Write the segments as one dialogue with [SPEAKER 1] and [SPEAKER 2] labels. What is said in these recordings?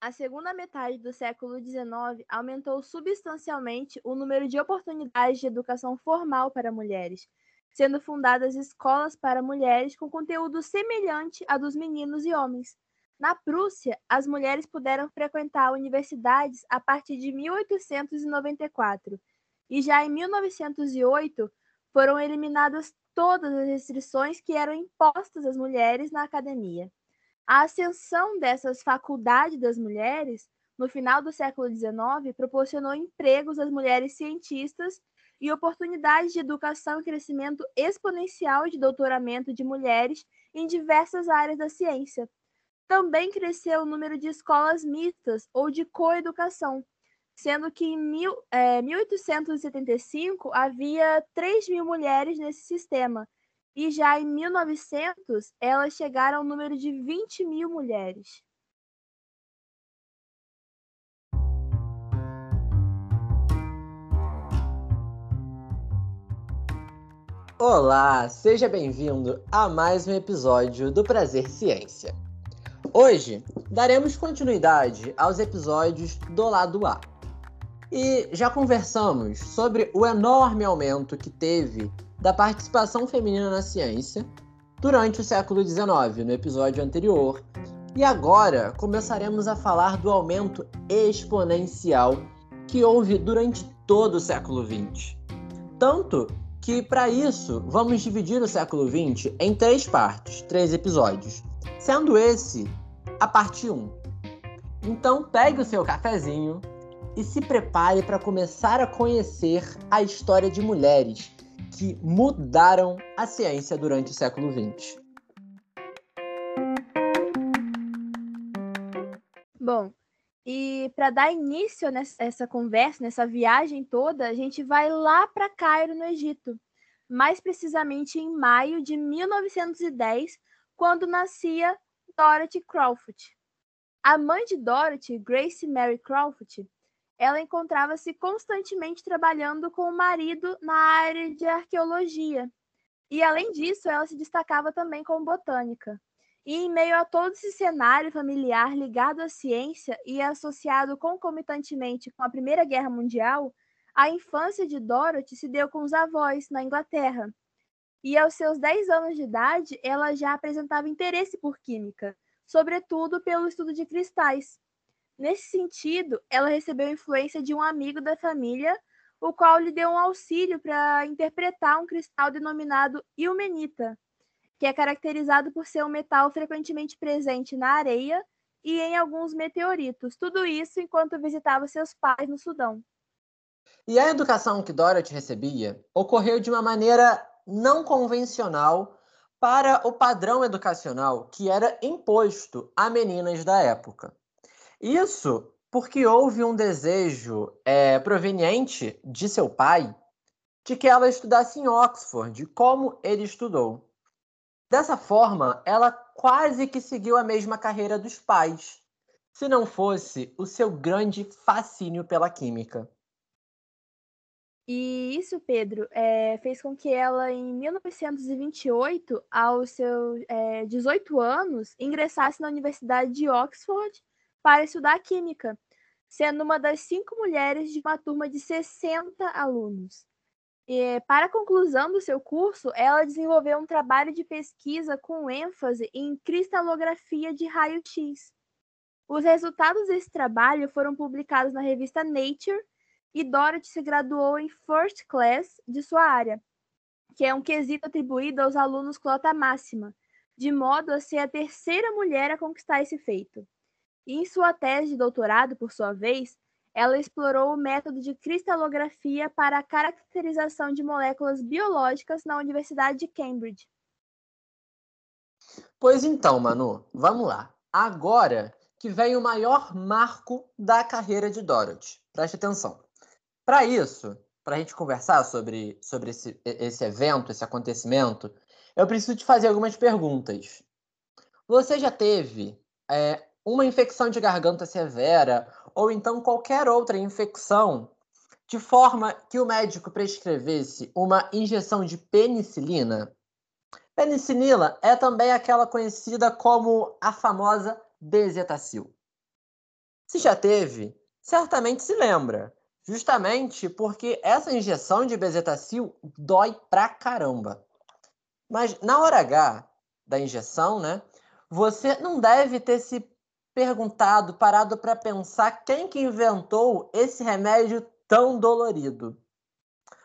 [SPEAKER 1] A segunda metade do século XIX aumentou substancialmente o número de oportunidades de educação formal para mulheres, sendo fundadas escolas para mulheres com conteúdo semelhante a dos meninos e homens. Na Prússia, as mulheres puderam frequentar universidades a partir de 1894, e já em 1908 foram eliminadas todas as restrições que eram impostas às mulheres na academia. A ascensão dessas faculdades das mulheres, no final do século XIX, proporcionou empregos às mulheres cientistas e oportunidades de educação e crescimento exponencial de doutoramento de mulheres em diversas áreas da ciência. Também cresceu o número de escolas mistas ou de coeducação, sendo que em mil, é, 1875 havia 3 mil mulheres nesse sistema, e já em 1900 elas chegaram ao número de 20 mil mulheres.
[SPEAKER 2] Olá, seja bem-vindo a mais um episódio do Prazer Ciência. Hoje daremos continuidade aos episódios do lado A. E já conversamos sobre o enorme aumento que teve da participação feminina na ciência durante o século XIX, no episódio anterior. E agora começaremos a falar do aumento exponencial que houve durante todo o século XX. Tanto que, para isso, vamos dividir o século XX em três partes, três episódios, sendo esse a parte 1. Então, pegue o seu cafezinho e se prepare para começar a conhecer a história de mulheres que mudaram a ciência durante o século XX.
[SPEAKER 1] Bom, e para dar início nessa conversa, nessa viagem toda, a gente vai lá para Cairo, no Egito, mais precisamente em maio de 1910, quando nascia Dorothy Crawford. A mãe de Dorothy, Grace Mary Crawford, ela encontrava-se constantemente trabalhando com o marido na área de arqueologia. E além disso, ela se destacava também como botânica. E em meio a todo esse cenário familiar ligado à ciência e associado concomitantemente com a Primeira Guerra Mundial, a infância de Dorothy se deu com os avós na Inglaterra. E aos seus 10 anos de idade, ela já apresentava interesse por química, sobretudo pelo estudo de cristais. Nesse sentido, ela recebeu influência de um amigo da família, o qual lhe deu um auxílio para interpretar um cristal denominado ilmenita, que é caracterizado por ser um metal frequentemente presente na areia e em alguns meteoritos. Tudo isso enquanto visitava seus pais no Sudão.
[SPEAKER 2] E a educação que Dorothy recebia ocorreu de uma maneira não convencional para o padrão educacional que era imposto a meninas da época. Isso porque houve um desejo é, proveniente de seu pai de que ela estudasse em Oxford, como ele estudou. Dessa forma, ela quase que seguiu a mesma carreira dos pais, se não fosse o seu grande fascínio pela química.
[SPEAKER 1] E isso, Pedro, é, fez com que ela, em 1928, aos seus é, 18 anos, ingressasse na Universidade de Oxford para estudar Química, sendo uma das cinco mulheres de uma turma de 60 alunos. E, para a conclusão do seu curso, ela desenvolveu um trabalho de pesquisa com ênfase em cristalografia de raio-x. Os resultados desse trabalho foram publicados na revista Nature e Dorothy se graduou em First Class de sua área, que é um quesito atribuído aos alunos cota máxima, de modo a ser a terceira mulher a conquistar esse feito. Em sua tese de doutorado, por sua vez, ela explorou o método de cristalografia para a caracterização de moléculas biológicas na Universidade de Cambridge.
[SPEAKER 2] Pois então, Manu, vamos lá. Agora que vem o maior marco da carreira de Dorothy. Preste atenção. Para isso, para a gente conversar sobre, sobre esse, esse evento, esse acontecimento, eu preciso te fazer algumas perguntas. Você já teve é, uma infecção de garganta severa ou então qualquer outra infecção, de forma que o médico prescrevesse uma injeção de penicilina. Penicilina é também aquela conhecida como a famosa bezetacil. Se já teve, certamente se lembra, justamente porque essa injeção de bezetacil dói pra caramba. Mas na hora H da injeção, né, você não deve ter se perguntado, parado para pensar quem que inventou esse remédio tão dolorido.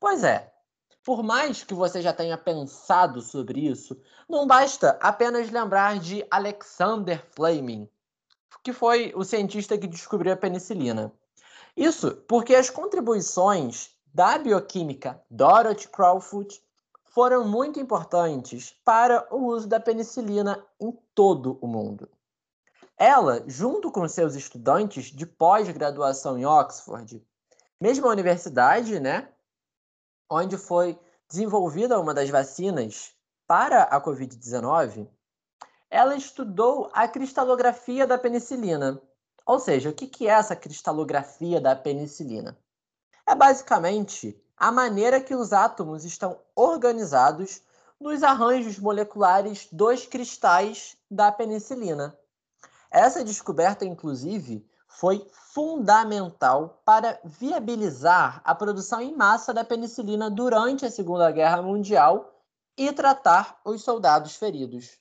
[SPEAKER 2] Pois é, por mais que você já tenha pensado sobre isso, não basta apenas lembrar de Alexander Fleming, que foi o cientista que descobriu a penicilina. Isso porque as contribuições da bioquímica Dorothy Crowfoot foram muito importantes para o uso da penicilina em todo o mundo. Ela, junto com seus estudantes de pós-graduação em Oxford, mesma universidade, né, onde foi desenvolvida uma das vacinas para a Covid-19, ela estudou a cristalografia da penicilina. Ou seja, o que é essa cristalografia da penicilina? É basicamente a maneira que os átomos estão organizados nos arranjos moleculares dos cristais da penicilina. Essa descoberta, inclusive, foi fundamental para viabilizar a produção em massa da penicilina durante a Segunda Guerra Mundial e tratar os soldados feridos.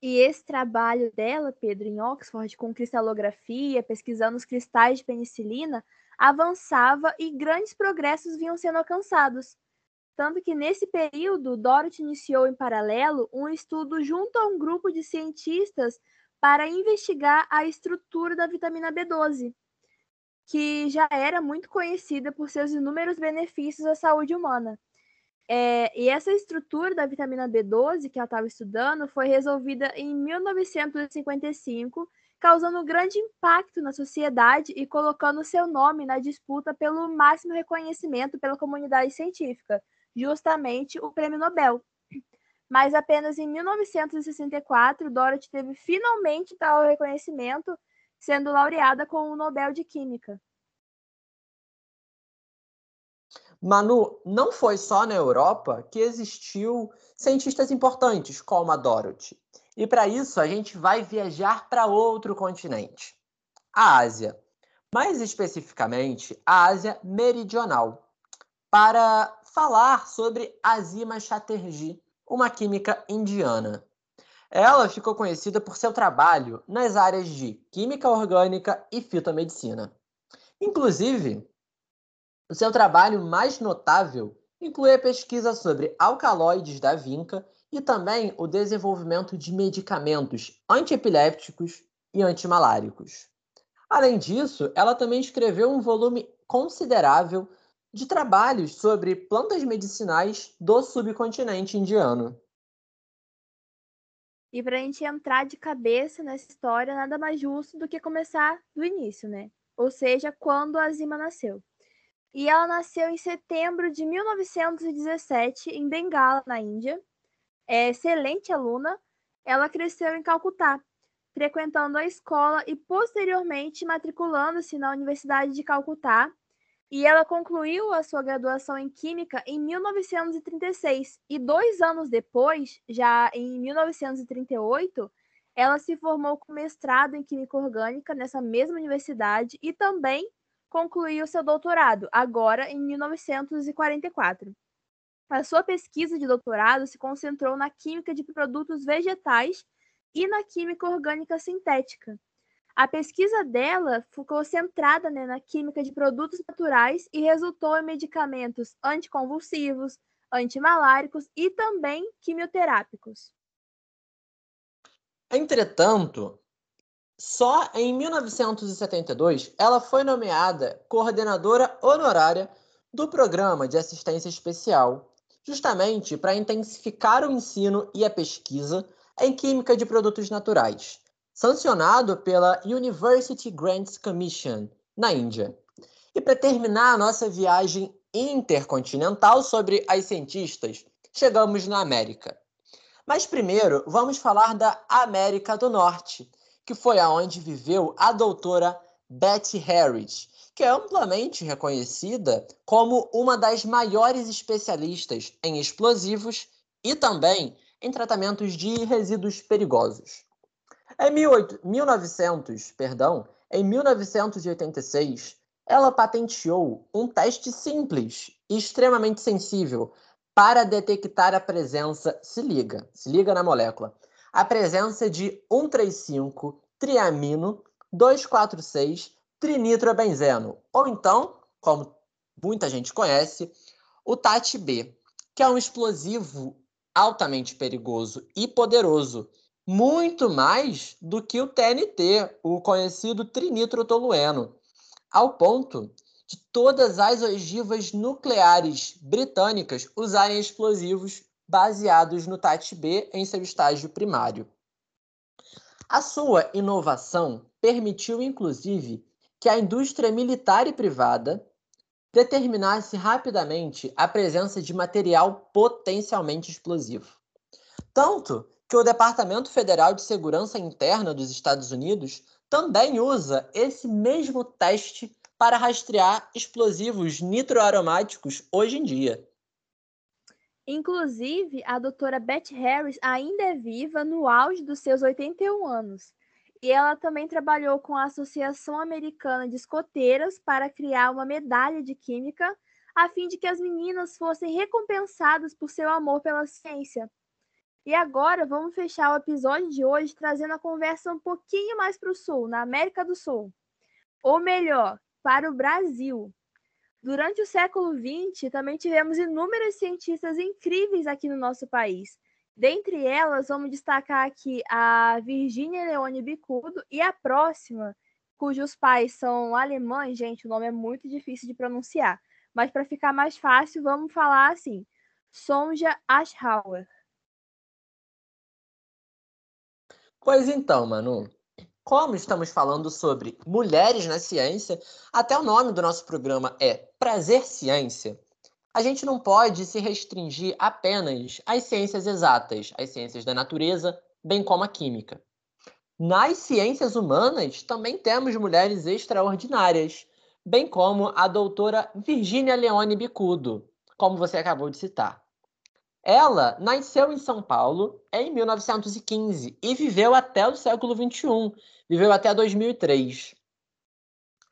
[SPEAKER 1] E esse trabalho dela, Pedro, em Oxford, com cristalografia, pesquisando os cristais de penicilina, avançava e grandes progressos vinham sendo alcançados. Tanto que nesse período, Dorothy iniciou em paralelo um estudo junto a um grupo de cientistas para investigar a estrutura da vitamina B12, que já era muito conhecida por seus inúmeros benefícios à saúde humana. É, e essa estrutura da vitamina B12 que ela estava estudando foi resolvida em 1955, causando grande impacto na sociedade e colocando seu nome na disputa pelo máximo reconhecimento pela comunidade científica, justamente o Prêmio Nobel mas apenas em 1964 Dorothy teve finalmente tal reconhecimento, sendo laureada com o Nobel de Química.
[SPEAKER 2] Manu, não foi só na Europa que existiu cientistas importantes como a Dorothy. E para isso a gente vai viajar para outro continente, a Ásia. Mais especificamente, a Ásia Meridional, para falar sobre Azima Chatterjee, uma química indiana. Ela ficou conhecida por seu trabalho nas áreas de química orgânica e fitomedicina. Inclusive, o seu trabalho mais notável inclui a pesquisa sobre alcaloides da vinca e também o desenvolvimento de medicamentos antiepilépticos e antimaláricos. Além disso, ela também escreveu um volume considerável de trabalhos sobre plantas medicinais do subcontinente indiano.
[SPEAKER 1] E para a gente entrar de cabeça nessa história, nada mais justo do que começar do início, né? Ou seja, quando a Zima nasceu. E ela nasceu em setembro de 1917 em Bengala, na Índia. É excelente aluna. Ela cresceu em Calcutá, frequentando a escola e posteriormente matriculando-se na Universidade de Calcutá e ela concluiu a sua graduação em Química em 1936. E dois anos depois, já em 1938, ela se formou com mestrado em Química Orgânica nessa mesma universidade e também concluiu seu doutorado, agora em 1944. A sua pesquisa de doutorado se concentrou na química de produtos vegetais e na química orgânica sintética. A pesquisa dela ficou centrada né, na química de produtos naturais e resultou em medicamentos anticonvulsivos, antimaláricos e também quimioterápicos.
[SPEAKER 2] Entretanto, só em 1972 ela foi nomeada coordenadora honorária do Programa de Assistência Especial, justamente para intensificar o ensino e a pesquisa em química de produtos naturais sancionado pela University Grants Commission, na Índia. E para terminar a nossa viagem intercontinental sobre as cientistas, chegamos na América. Mas primeiro, vamos falar da América do Norte, que foi aonde viveu a doutora Betty Harris, que é amplamente reconhecida como uma das maiores especialistas em explosivos e também em tratamentos de resíduos perigosos. Em 1900, perdão, em 1986, ela patenteou um teste simples e extremamente sensível para detectar a presença, se liga, se liga na molécula, a presença de 135 triamino 246 trinitrobenzeno, ou então, como muita gente conhece, o TAT-B, que é um explosivo altamente perigoso e poderoso, muito mais do que o TNT, o conhecido trinitrotolueno, ao ponto de todas as ogivas nucleares britânicas usarem explosivos baseados no TAT-B em seu estágio primário. A sua inovação permitiu, inclusive, que a indústria militar e privada determinasse rapidamente a presença de material potencialmente explosivo. Tanto que o Departamento Federal de Segurança Interna dos Estados Unidos também usa esse mesmo teste para rastrear explosivos nitroaromáticos hoje em dia.
[SPEAKER 1] Inclusive, a doutora Beth Harris ainda é viva no auge dos seus 81 anos. E ela também trabalhou com a Associação Americana de Escoteiras para criar uma medalha de química, a fim de que as meninas fossem recompensadas por seu amor pela ciência. E agora vamos fechar o episódio de hoje trazendo a conversa um pouquinho mais para o sul, na América do Sul. Ou melhor, para o Brasil. Durante o século XX, também tivemos inúmeras cientistas incríveis aqui no nosso país. Dentre elas, vamos destacar aqui a Virginia Leone Bicudo e a próxima, cujos pais são alemães, gente, o nome é muito difícil de pronunciar. Mas para ficar mais fácil, vamos falar assim: Sonja Aschauer.
[SPEAKER 2] Pois então, Manu, como estamos falando sobre mulheres na ciência, até o nome do nosso programa é Prazer Ciência. A gente não pode se restringir apenas às ciências exatas, às ciências da natureza, bem como a química. Nas ciências humanas também temos mulheres extraordinárias, bem como a doutora Virginia Leone Bicudo, como você acabou de citar. Ela nasceu em São Paulo em 1915 e viveu até o século XXI, viveu até 2003.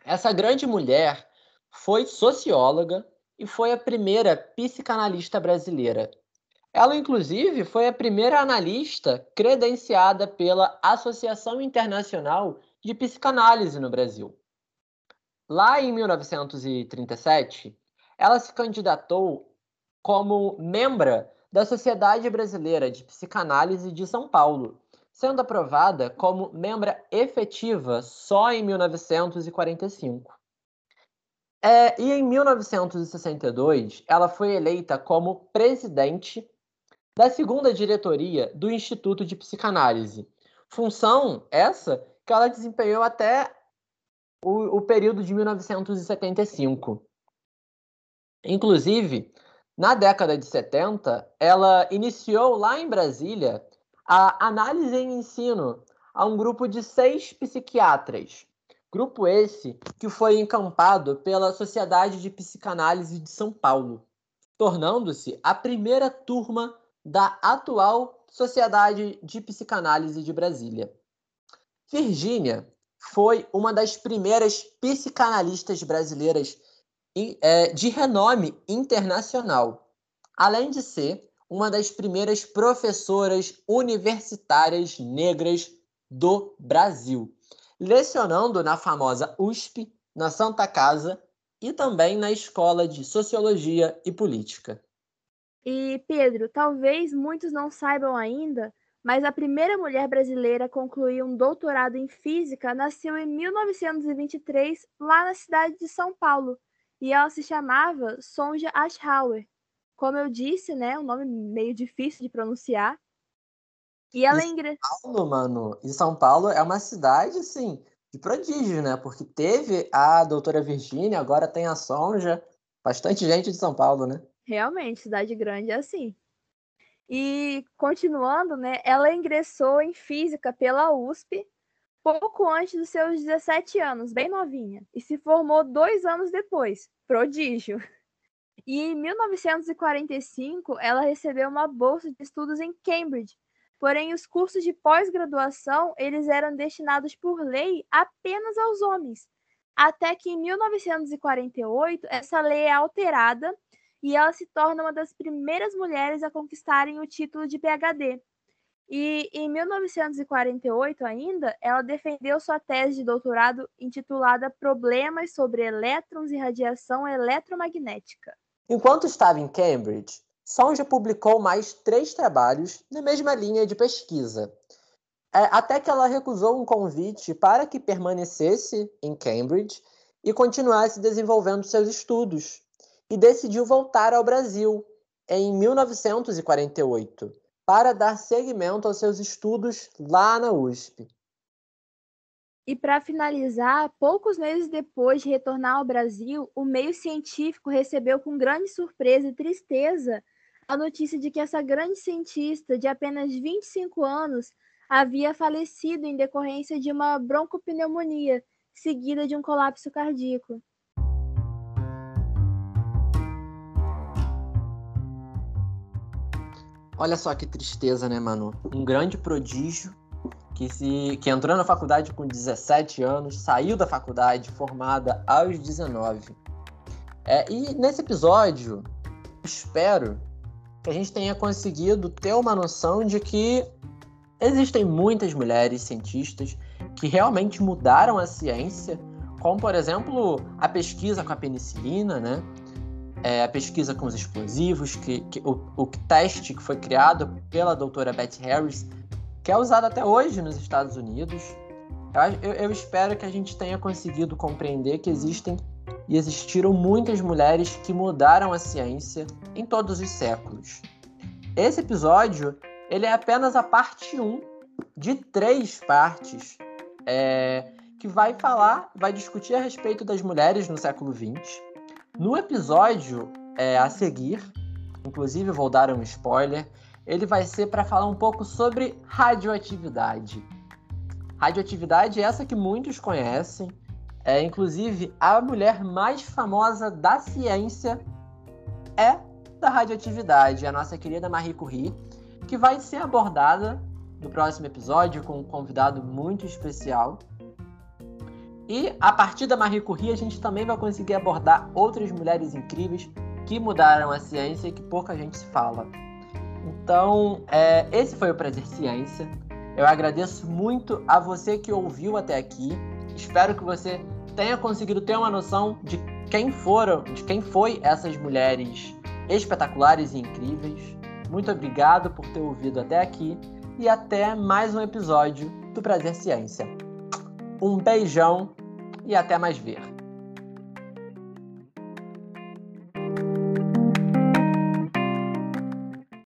[SPEAKER 2] Essa grande mulher foi socióloga e foi a primeira psicanalista brasileira. Ela, inclusive, foi a primeira analista credenciada pela Associação Internacional de Psicanálise no Brasil. Lá em 1937, ela se candidatou como membra da Sociedade Brasileira de Psicanálise de São Paulo, sendo aprovada como membra efetiva só em 1945. É, e em 1962, ela foi eleita como presidente da segunda diretoria do Instituto de Psicanálise. Função essa que ela desempenhou até o, o período de 1975. Inclusive, na década de 70, ela iniciou lá em Brasília a análise em ensino a um grupo de seis psiquiatras. Grupo esse que foi encampado pela Sociedade de Psicanálise de São Paulo, tornando-se a primeira turma da atual Sociedade de Psicanálise de Brasília. Virgínia foi uma das primeiras psicanalistas brasileiras de renome internacional, além de ser uma das primeiras professoras universitárias negras do Brasil, lecionando na famosa USP, na Santa Casa e também na Escola de Sociologia e Política.
[SPEAKER 1] E Pedro, talvez muitos não saibam ainda, mas a primeira mulher brasileira a concluir um doutorado em física nasceu em 1923 lá na cidade de São Paulo, e ela se chamava Sonja Aschauer. Como eu disse, né, um nome meio difícil de pronunciar. E ela ingressou.
[SPEAKER 2] São Paulo, mano, e São Paulo é uma cidade, assim, de prodígio, né? Porque teve a doutora Virgínia, agora tem a Sonja, bastante gente de São Paulo, né?
[SPEAKER 1] Realmente, cidade grande é assim. E continuando, né, ela ingressou em física pela USP pouco antes dos seus 17 anos, bem novinha, e se formou dois anos depois. Prodígio. E em 1945, ela recebeu uma bolsa de estudos em Cambridge, Porém, os cursos de pós-graduação, eles eram destinados por lei apenas aos homens. Até que em 1948, essa lei é alterada e ela se torna uma das primeiras mulheres a conquistarem o título de PhD. E em 1948 ainda, ela defendeu sua tese de doutorado intitulada Problemas sobre elétrons e radiação eletromagnética.
[SPEAKER 2] Enquanto estava em Cambridge, Sonja publicou mais três trabalhos na mesma linha de pesquisa, é, até que ela recusou um convite para que permanecesse em Cambridge e continuasse desenvolvendo seus estudos, e decidiu voltar ao Brasil em 1948 para dar seguimento aos seus estudos lá na USP.
[SPEAKER 1] E para finalizar, poucos meses depois de retornar ao Brasil, o meio científico recebeu com grande surpresa e tristeza a notícia de que essa grande cientista de apenas 25 anos havia falecido em decorrência de uma broncopneumonia, seguida de um colapso cardíaco.
[SPEAKER 2] Olha só que tristeza, né, Manu? Um grande prodígio que, se, que entrou na faculdade com 17 anos, saiu da faculdade formada aos 19. É, e nesse episódio, espero que a gente tenha conseguido ter uma noção de que existem muitas mulheres cientistas que realmente mudaram a ciência, como por exemplo a pesquisa com a penicilina, né? É, a pesquisa com os explosivos, que, que o, o, teste que foi criado pela doutora Beth Harris, que é usado até hoje nos Estados Unidos. Eu, eu, espero que a gente tenha conseguido compreender que existem e existiram muitas mulheres que mudaram a ciência em todos os séculos. Esse episódio ele é apenas a parte 1 de três partes é, que vai falar, vai discutir a respeito das mulheres no século XX. No episódio é, a seguir, inclusive vou dar um spoiler, ele vai ser para falar um pouco sobre radioatividade. Radioatividade é essa que muitos conhecem, é, inclusive, a mulher mais famosa da ciência é da radioatividade, a nossa querida Marie Curie, que vai ser abordada no próximo episódio com um convidado muito especial. E a partir da Marie Curie, a gente também vai conseguir abordar outras mulheres incríveis que mudaram a ciência e que pouca gente se fala. Então, é, esse foi o Prazer Ciência. Eu agradeço muito a você que ouviu até aqui. Espero que você tenha conseguido ter uma noção de quem foram, de quem foi essas mulheres espetaculares e incríveis. Muito obrigado por ter ouvido até aqui e até mais um episódio do Prazer Ciência. Um beijão e até mais ver.